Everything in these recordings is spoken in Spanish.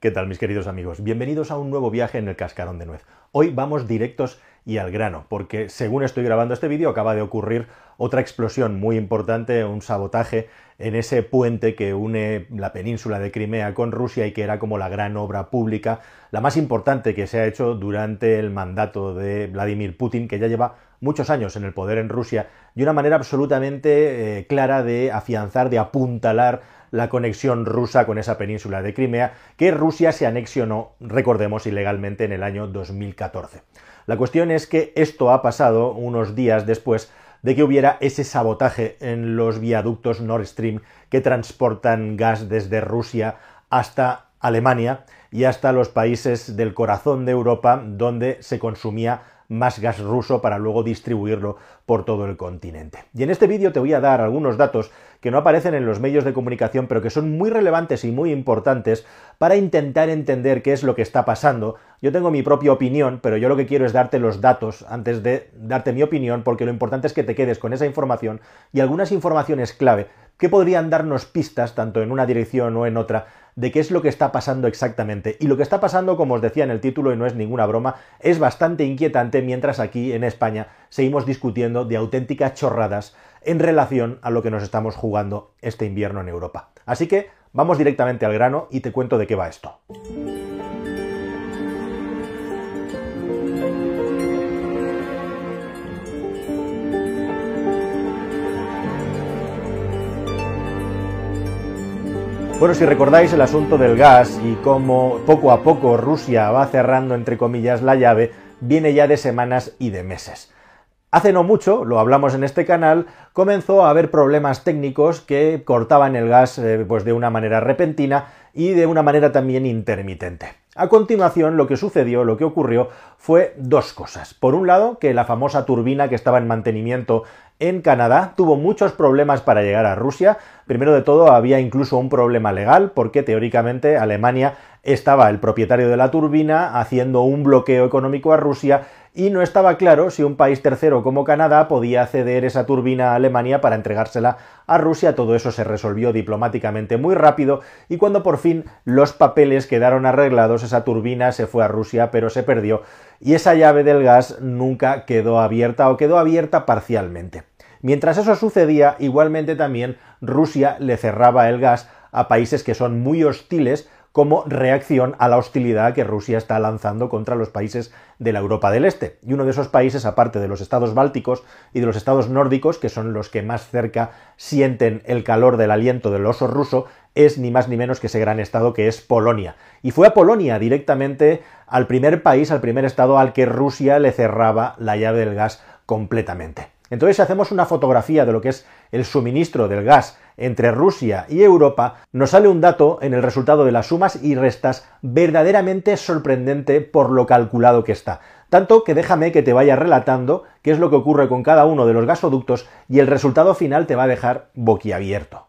¿Qué tal mis queridos amigos? Bienvenidos a un nuevo viaje en el cascarón de nuez. Hoy vamos directos y al grano, porque según estoy grabando este vídeo acaba de ocurrir otra explosión muy importante, un sabotaje en ese puente que une la península de Crimea con Rusia y que era como la gran obra pública, la más importante que se ha hecho durante el mandato de Vladimir Putin, que ya lleva muchos años en el poder en Rusia, y una manera absolutamente eh, clara de afianzar, de apuntalar la conexión rusa con esa península de Crimea, que Rusia se anexionó, recordemos, ilegalmente en el año 2014. La cuestión es que esto ha pasado unos días después de que hubiera ese sabotaje en los viaductos Nord Stream que transportan gas desde Rusia hasta Alemania y hasta los países del corazón de Europa donde se consumía más gas ruso para luego distribuirlo por todo el continente. Y en este vídeo te voy a dar algunos datos que no aparecen en los medios de comunicación, pero que son muy relevantes y muy importantes para intentar entender qué es lo que está pasando. Yo tengo mi propia opinión, pero yo lo que quiero es darte los datos antes de darte mi opinión, porque lo importante es que te quedes con esa información y algunas informaciones clave que podrían darnos pistas, tanto en una dirección o en otra, de qué es lo que está pasando exactamente. Y lo que está pasando, como os decía en el título, y no es ninguna broma, es bastante inquietante mientras aquí en España seguimos discutiendo de auténticas chorradas en relación a lo que nos estamos jugando este invierno en Europa. Así que vamos directamente al grano y te cuento de qué va esto. Bueno, si recordáis el asunto del gas y cómo poco a poco Rusia va cerrando, entre comillas, la llave, viene ya de semanas y de meses. Hace no mucho, lo hablamos en este canal, comenzó a haber problemas técnicos que cortaban el gas eh, pues de una manera repentina y de una manera también intermitente. A continuación, lo que sucedió, lo que ocurrió, fue dos cosas. Por un lado, que la famosa turbina que estaba en mantenimiento en Canadá tuvo muchos problemas para llegar a Rusia. Primero de todo, había incluso un problema legal, porque teóricamente Alemania estaba el propietario de la turbina haciendo un bloqueo económico a Rusia y no estaba claro si un país tercero como Canadá podía ceder esa turbina a Alemania para entregársela a Rusia. Todo eso se resolvió diplomáticamente muy rápido y cuando por fin los papeles quedaron arreglados, esa turbina se fue a Rusia pero se perdió y esa llave del gas nunca quedó abierta o quedó abierta parcialmente. Mientras eso sucedía, igualmente también Rusia le cerraba el gas a países que son muy hostiles como reacción a la hostilidad que Rusia está lanzando contra los países de la Europa del Este. Y uno de esos países, aparte de los estados bálticos y de los estados nórdicos, que son los que más cerca sienten el calor del aliento del oso ruso, es ni más ni menos que ese gran estado que es Polonia. Y fue a Polonia directamente al primer país, al primer estado al que Rusia le cerraba la llave del gas completamente. Entonces, si hacemos una fotografía de lo que es el suministro del gas entre Rusia y Europa, nos sale un dato en el resultado de las sumas y restas verdaderamente sorprendente por lo calculado que está. Tanto que déjame que te vaya relatando qué es lo que ocurre con cada uno de los gasoductos y el resultado final te va a dejar boquiabierto.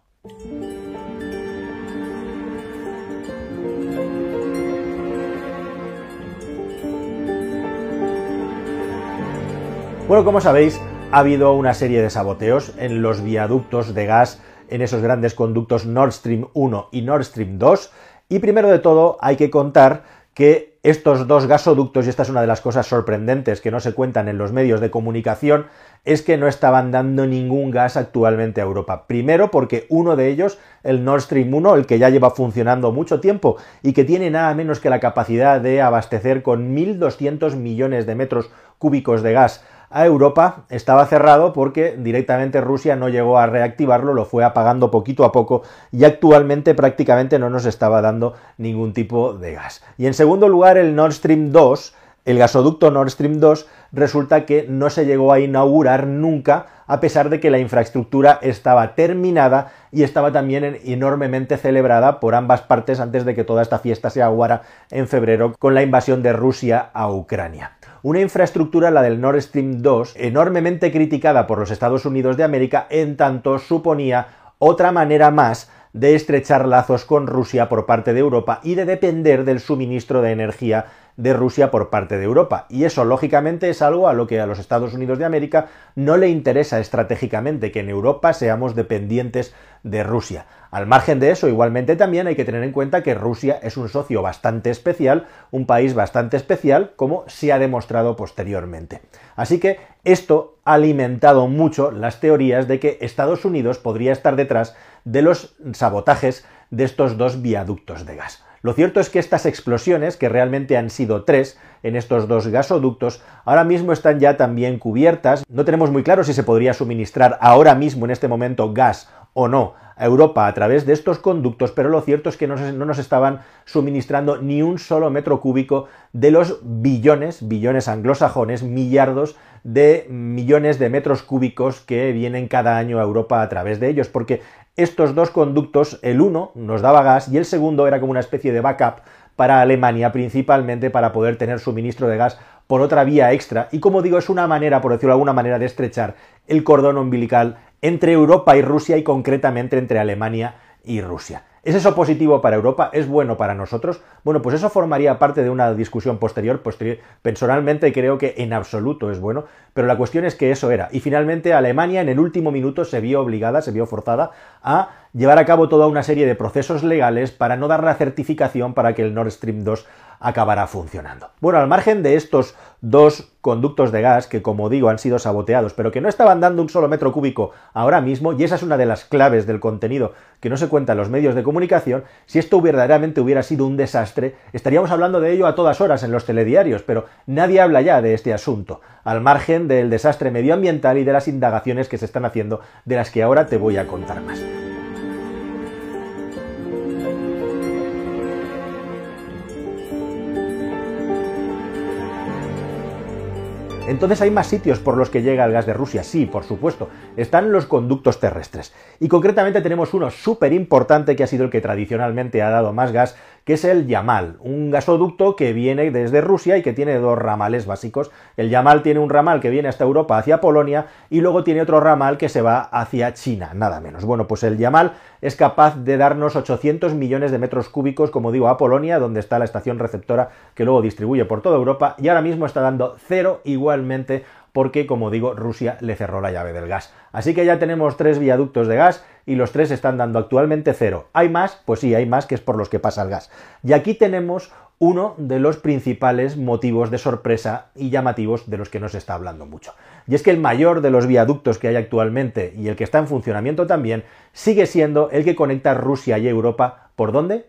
Bueno, como sabéis, ha habido una serie de saboteos en los viaductos de gas en esos grandes conductos Nord Stream 1 y Nord Stream 2. Y primero de todo hay que contar que estos dos gasoductos, y esta es una de las cosas sorprendentes que no se cuentan en los medios de comunicación, es que no estaban dando ningún gas actualmente a Europa. Primero porque uno de ellos, el Nord Stream 1, el que ya lleva funcionando mucho tiempo y que tiene nada menos que la capacidad de abastecer con 1.200 millones de metros cúbicos de gas a Europa estaba cerrado porque directamente Rusia no llegó a reactivarlo, lo fue apagando poquito a poco y actualmente prácticamente no nos estaba dando ningún tipo de gas. Y en segundo lugar, el Nord Stream 2, el gasoducto Nord Stream 2, resulta que no se llegó a inaugurar nunca, a pesar de que la infraestructura estaba terminada y estaba también enormemente celebrada por ambas partes antes de que toda esta fiesta se aguara en febrero con la invasión de Rusia a Ucrania una infraestructura, la del Nord Stream 2, enormemente criticada por los Estados Unidos de América, en tanto suponía otra manera más de estrechar lazos con Rusia por parte de Europa y de depender del suministro de energía de Rusia por parte de Europa. Y eso, lógicamente, es algo a lo que a los Estados Unidos de América no le interesa estratégicamente, que en Europa seamos dependientes de Rusia. Al margen de eso, igualmente también hay que tener en cuenta que Rusia es un socio bastante especial, un país bastante especial, como se ha demostrado posteriormente. Así que esto ha alimentado mucho las teorías de que Estados Unidos podría estar detrás de los sabotajes de estos dos viaductos de gas. Lo cierto es que estas explosiones, que realmente han sido tres en estos dos gasoductos, ahora mismo están ya también cubiertas. No tenemos muy claro si se podría suministrar ahora mismo, en este momento, gas o no a Europa a través de estos conductos, pero lo cierto es que no, no, nos estaban suministrando ni un solo metro cúbico de los billones, billones anglosajones, millardos de millones de metros cúbicos que vienen cada año a Europa a través de ellos, porque estos dos conductos, el uno nos daba gas y el segundo era como una especie de backup para Alemania, principalmente para poder tener suministro de gas por otra vía extra. Y como digo, es una manera, por decirlo de alguna manera, de estrechar el cordón umbilical entre Europa y Rusia y concretamente entre Alemania y Rusia. ¿Es eso positivo para Europa? ¿Es bueno para nosotros? Bueno, pues eso formaría parte de una discusión posterior. Personalmente creo que en absoluto es bueno, pero la cuestión es que eso era. Y finalmente Alemania en el último minuto se vio obligada, se vio forzada a llevar a cabo toda una serie de procesos legales para no dar la certificación para que el Nord Stream 2 acabará funcionando. Bueno, al margen de estos dos conductos de gas que, como digo, han sido saboteados, pero que no estaban dando un solo metro cúbico ahora mismo, y esa es una de las claves del contenido que no se cuenta en los medios de comunicación, si esto verdaderamente hubiera sido un desastre, estaríamos hablando de ello a todas horas en los telediarios, pero nadie habla ya de este asunto, al margen del desastre medioambiental y de las indagaciones que se están haciendo, de las que ahora te voy a contar más. Entonces hay más sitios por los que llega el gas de Rusia, sí, por supuesto. Están los conductos terrestres. Y concretamente tenemos uno súper importante que ha sido el que tradicionalmente ha dado más gas, que es el Yamal, un gasoducto que viene desde Rusia y que tiene dos ramales básicos. El Yamal tiene un ramal que viene hasta Europa hacia Polonia y luego tiene otro ramal que se va hacia China, nada menos. Bueno, pues el Yamal es capaz de darnos 800 millones de metros cúbicos, como digo, a Polonia, donde está la estación receptora que luego distribuye por toda Europa y ahora mismo está dando cero igualmente porque, como digo, Rusia le cerró la llave del gas. Así que ya tenemos tres viaductos de gas y los tres están dando actualmente cero. ¿Hay más? Pues sí, hay más, que es por los que pasa el gas. Y aquí tenemos uno de los principales motivos de sorpresa y llamativos de los que no se está hablando mucho. Y es que el mayor de los viaductos que hay actualmente y el que está en funcionamiento también sigue siendo el que conecta Rusia y Europa. ¿Por dónde?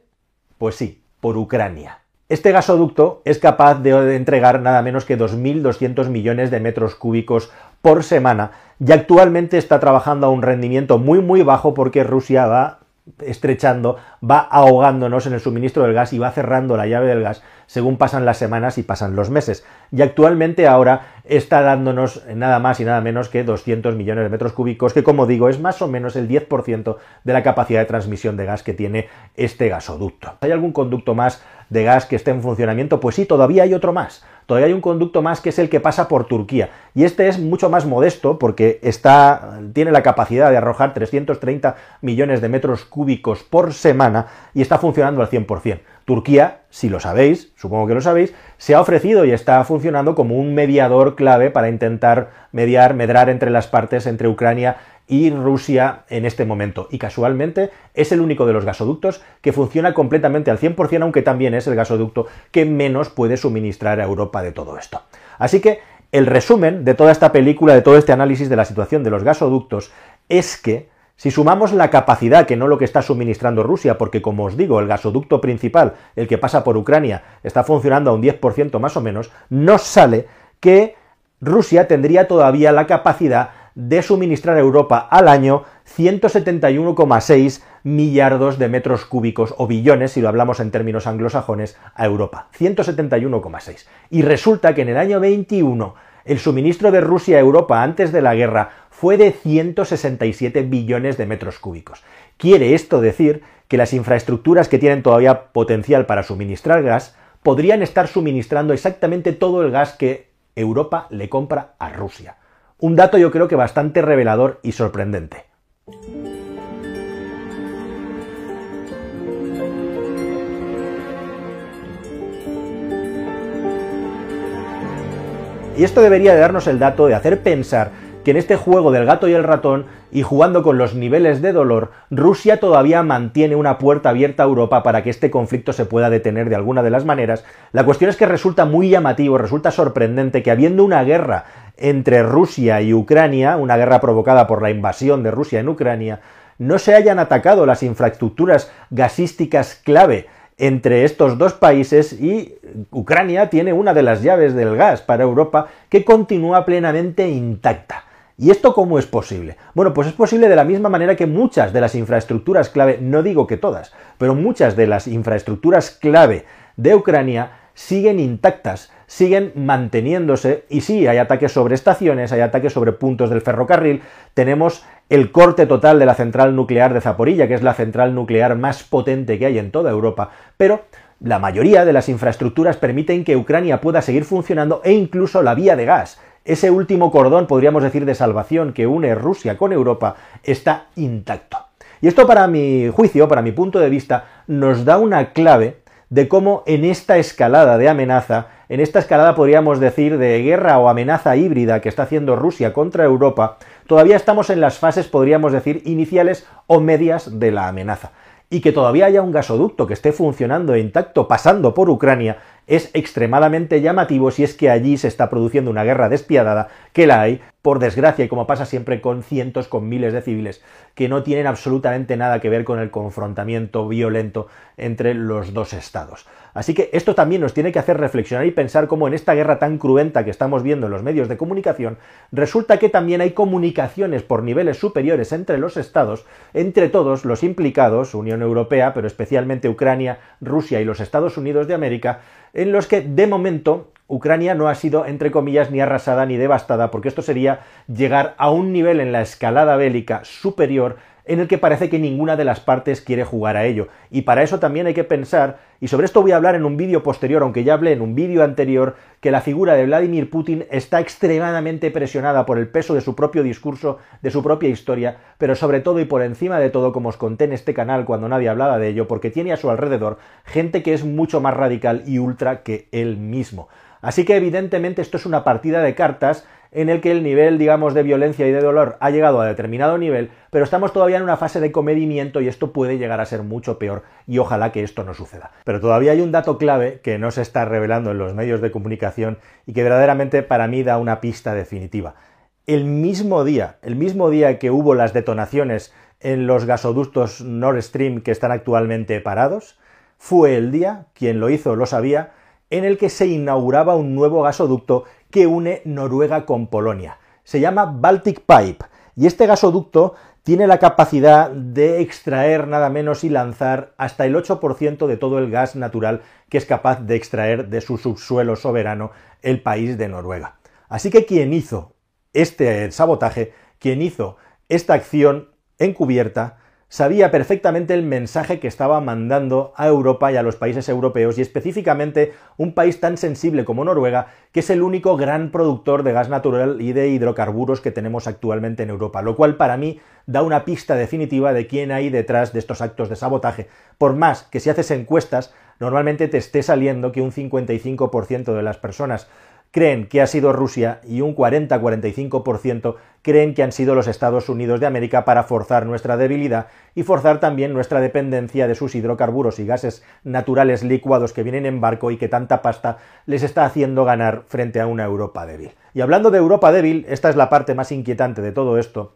Pues sí, por Ucrania. Este gasoducto es capaz de entregar nada menos que 2.200 millones de metros cúbicos por semana y actualmente está trabajando a un rendimiento muy muy bajo porque Rusia va estrechando, va ahogándonos en el suministro del gas y va cerrando la llave del gas según pasan las semanas y pasan los meses. Y actualmente ahora está dándonos nada más y nada menos que 200 millones de metros cúbicos, que como digo es más o menos el 10% de la capacidad de transmisión de gas que tiene este gasoducto. ¿Hay algún conducto más de gas que esté en funcionamiento? Pues sí, todavía hay otro más. Todavía hay un conducto más que es el que pasa por Turquía. Y este es mucho más modesto porque está, tiene la capacidad de arrojar 330 millones de metros cúbicos por semana y está funcionando al 100%. Turquía, si lo sabéis, supongo que lo sabéis, se ha ofrecido y está funcionando como un mediador clave para intentar mediar, medrar entre las partes, entre Ucrania y Rusia en este momento. Y casualmente es el único de los gasoductos que funciona completamente al 100%, aunque también es el gasoducto que menos puede suministrar a Europa de todo esto. Así que el resumen de toda esta película, de todo este análisis de la situación de los gasoductos, es que si sumamos la capacidad, que no lo que está suministrando Rusia, porque como os digo, el gasoducto principal, el que pasa por Ucrania, está funcionando a un 10% más o menos, nos sale que Rusia tendría todavía la capacidad de suministrar a Europa al año 171,6 millardos de metros cúbicos o billones, si lo hablamos en términos anglosajones, a Europa. 171,6. Y resulta que en el año 21 el suministro de Rusia a Europa antes de la guerra fue de 167 billones de metros cúbicos. Quiere esto decir que las infraestructuras que tienen todavía potencial para suministrar gas podrían estar suministrando exactamente todo el gas que Europa le compra a Rusia. Un dato yo creo que bastante revelador y sorprendente. Y esto debería de darnos el dato de hacer pensar que en este juego del gato y el ratón y jugando con los niveles de dolor, Rusia todavía mantiene una puerta abierta a Europa para que este conflicto se pueda detener de alguna de las maneras. La cuestión es que resulta muy llamativo, resulta sorprendente que habiendo una guerra entre Rusia y Ucrania, una guerra provocada por la invasión de Rusia en Ucrania, no se hayan atacado las infraestructuras gasísticas clave entre estos dos países y Ucrania tiene una de las llaves del gas para Europa que continúa plenamente intacta. ¿Y esto cómo es posible? Bueno, pues es posible de la misma manera que muchas de las infraestructuras clave, no digo que todas, pero muchas de las infraestructuras clave de Ucrania siguen intactas, siguen manteniéndose y sí, hay ataques sobre estaciones, hay ataques sobre puntos del ferrocarril, tenemos el corte total de la central nuclear de Zaporilla, que es la central nuclear más potente que hay en toda Europa, pero la mayoría de las infraestructuras permiten que Ucrania pueda seguir funcionando e incluso la vía de gas, ese último cordón, podríamos decir, de salvación que une Rusia con Europa, está intacto. Y esto para mi juicio, para mi punto de vista, nos da una clave de cómo en esta escalada de amenaza, en esta escalada podríamos decir de guerra o amenaza híbrida que está haciendo Rusia contra Europa, todavía estamos en las fases, podríamos decir, iniciales o medias de la amenaza. Y que todavía haya un gasoducto que esté funcionando intacto pasando por Ucrania es extremadamente llamativo si es que allí se está produciendo una guerra despiadada, que la hay, por desgracia, y como pasa siempre con cientos, con miles de civiles, que no tienen absolutamente nada que ver con el confrontamiento violento entre los dos estados. Así que esto también nos tiene que hacer reflexionar y pensar cómo en esta guerra tan cruenta que estamos viendo en los medios de comunicación, resulta que también hay comunicaciones por niveles superiores entre los estados, entre todos los implicados, Unión Europea, pero especialmente Ucrania, Rusia y los Estados Unidos de América, en los que de momento Ucrania no ha sido, entre comillas, ni arrasada ni devastada, porque esto sería llegar a un nivel en la escalada bélica superior en el que parece que ninguna de las partes quiere jugar a ello. Y para eso también hay que pensar, y sobre esto voy a hablar en un vídeo posterior, aunque ya hablé en un vídeo anterior, que la figura de Vladimir Putin está extremadamente presionada por el peso de su propio discurso, de su propia historia, pero sobre todo y por encima de todo, como os conté en este canal cuando nadie hablaba de ello, porque tiene a su alrededor gente que es mucho más radical y ultra que él mismo. Así que evidentemente esto es una partida de cartas en el que el nivel, digamos, de violencia y de dolor ha llegado a determinado nivel, pero estamos todavía en una fase de comedimiento y esto puede llegar a ser mucho peor y ojalá que esto no suceda. Pero todavía hay un dato clave que no se está revelando en los medios de comunicación y que verdaderamente para mí da una pista definitiva. El mismo día, el mismo día que hubo las detonaciones en los gasoductos Nord Stream que están actualmente parados, fue el día, quien lo hizo lo sabía, en el que se inauguraba un nuevo gasoducto que une Noruega con Polonia. Se llama Baltic Pipe y este gasoducto tiene la capacidad de extraer nada menos y lanzar hasta el 8% de todo el gas natural que es capaz de extraer de su subsuelo soberano el país de Noruega. Así que quien hizo este sabotaje, quien hizo esta acción encubierta, sabía perfectamente el mensaje que estaba mandando a Europa y a los países europeos y específicamente un país tan sensible como Noruega, que es el único gran productor de gas natural y de hidrocarburos que tenemos actualmente en Europa, lo cual para mí da una pista definitiva de quién hay detrás de estos actos de sabotaje. Por más que si haces encuestas, normalmente te esté saliendo que un 55% de las personas creen que ha sido Rusia y un 40-45% creen que han sido los Estados Unidos de América para forzar nuestra debilidad y forzar también nuestra dependencia de sus hidrocarburos y gases naturales licuados que vienen en barco y que tanta pasta les está haciendo ganar frente a una Europa débil. Y hablando de Europa débil, esta es la parte más inquietante de todo esto,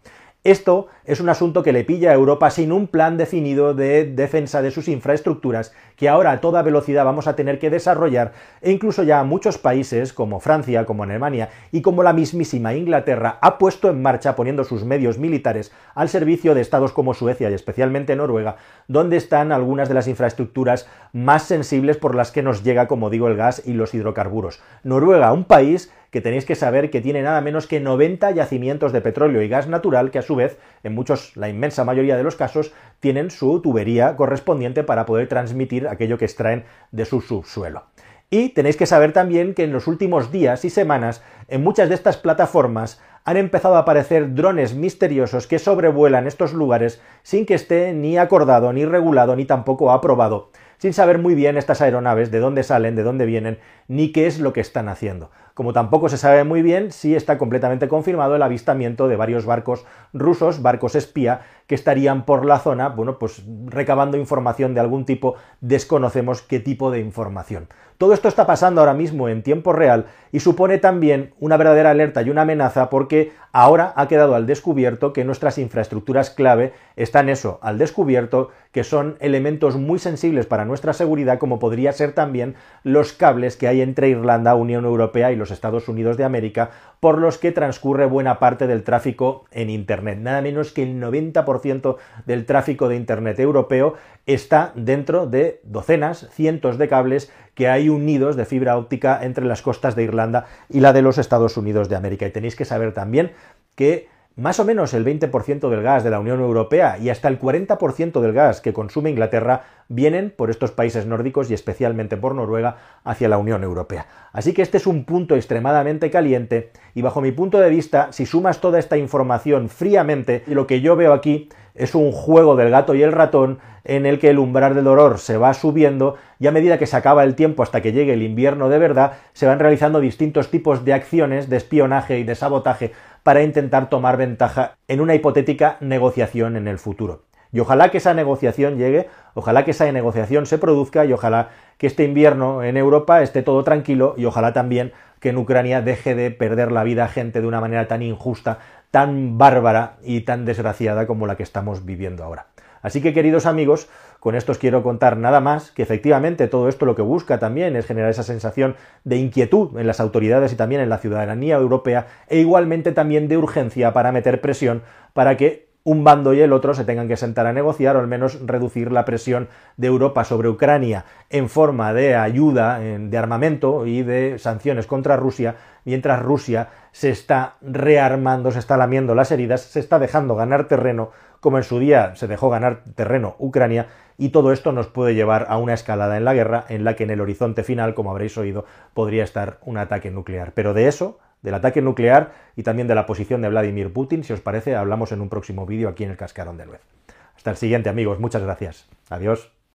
esto es un asunto que le pilla a Europa sin un plan definido de defensa de sus infraestructuras que ahora a toda velocidad vamos a tener que desarrollar e incluso ya muchos países como Francia, como Alemania y como la mismísima Inglaterra ha puesto en marcha poniendo sus medios militares al servicio de estados como Suecia y especialmente Noruega, donde están algunas de las infraestructuras más sensibles por las que nos llega, como digo, el gas y los hidrocarburos. Noruega, un país que tenéis que saber que tiene nada menos que 90 yacimientos de petróleo y gas natural que a su vez, en muchos, la inmensa mayoría de los casos, tienen su tubería correspondiente para poder transmitir aquello que extraen de su subsuelo. Y tenéis que saber también que en los últimos días y semanas, en muchas de estas plataformas han empezado a aparecer drones misteriosos que sobrevuelan estos lugares sin que esté ni acordado, ni regulado, ni tampoco aprobado sin saber muy bien estas aeronaves de dónde salen, de dónde vienen, ni qué es lo que están haciendo. Como tampoco se sabe muy bien si está completamente confirmado el avistamiento de varios barcos rusos, barcos espía, que estarían por la zona, bueno, pues recabando información de algún tipo, desconocemos qué tipo de información. Todo esto está pasando ahora mismo en tiempo real y supone también una verdadera alerta y una amenaza porque ahora ha quedado al descubierto que nuestras infraestructuras clave están eso, al descubierto, que son elementos muy sensibles para nuestra seguridad, como podría ser también los cables que hay entre Irlanda, Unión Europea y los Estados Unidos de América, por los que transcurre buena parte del tráfico en Internet. Nada menos que el 90% del tráfico de Internet europeo está dentro de docenas, cientos de cables que hay unidos de fibra óptica entre las costas de Irlanda y la de los Estados Unidos de América. Y tenéis que saber también que más o menos el 20% del gas de la Unión Europea y hasta el 40% del gas que consume Inglaterra vienen por estos países nórdicos y especialmente por Noruega hacia la Unión Europea. Así que este es un punto extremadamente caliente y bajo mi punto de vista, si sumas toda esta información fríamente, lo que yo veo aquí es un juego del gato y el ratón en el que el umbral del dolor se va subiendo y a medida que se acaba el tiempo hasta que llegue el invierno de verdad, se van realizando distintos tipos de acciones de espionaje y de sabotaje para intentar tomar ventaja en una hipotética negociación en el futuro. Y ojalá que esa negociación llegue, ojalá que esa negociación se produzca y ojalá que este invierno en Europa esté todo tranquilo y ojalá también que en Ucrania deje de perder la vida gente de una manera tan injusta, tan bárbara y tan desgraciada como la que estamos viviendo ahora. Así que, queridos amigos, con esto os quiero contar nada más, que efectivamente todo esto lo que busca también es generar esa sensación de inquietud en las autoridades y también en la ciudadanía europea, e igualmente también de urgencia para meter presión para que un bando y el otro se tengan que sentar a negociar o al menos reducir la presión de Europa sobre Ucrania en forma de ayuda de armamento y de sanciones contra Rusia, mientras Rusia se está rearmando, se está lamiendo las heridas, se está dejando ganar terreno como en su día se dejó ganar terreno Ucrania, y todo esto nos puede llevar a una escalada en la guerra en la que en el horizonte final, como habréis oído, podría estar un ataque nuclear. Pero de eso, del ataque nuclear y también de la posición de Vladimir Putin, si os parece, hablamos en un próximo vídeo aquí en el Cascarón de Nuez. Hasta el siguiente amigos, muchas gracias. Adiós.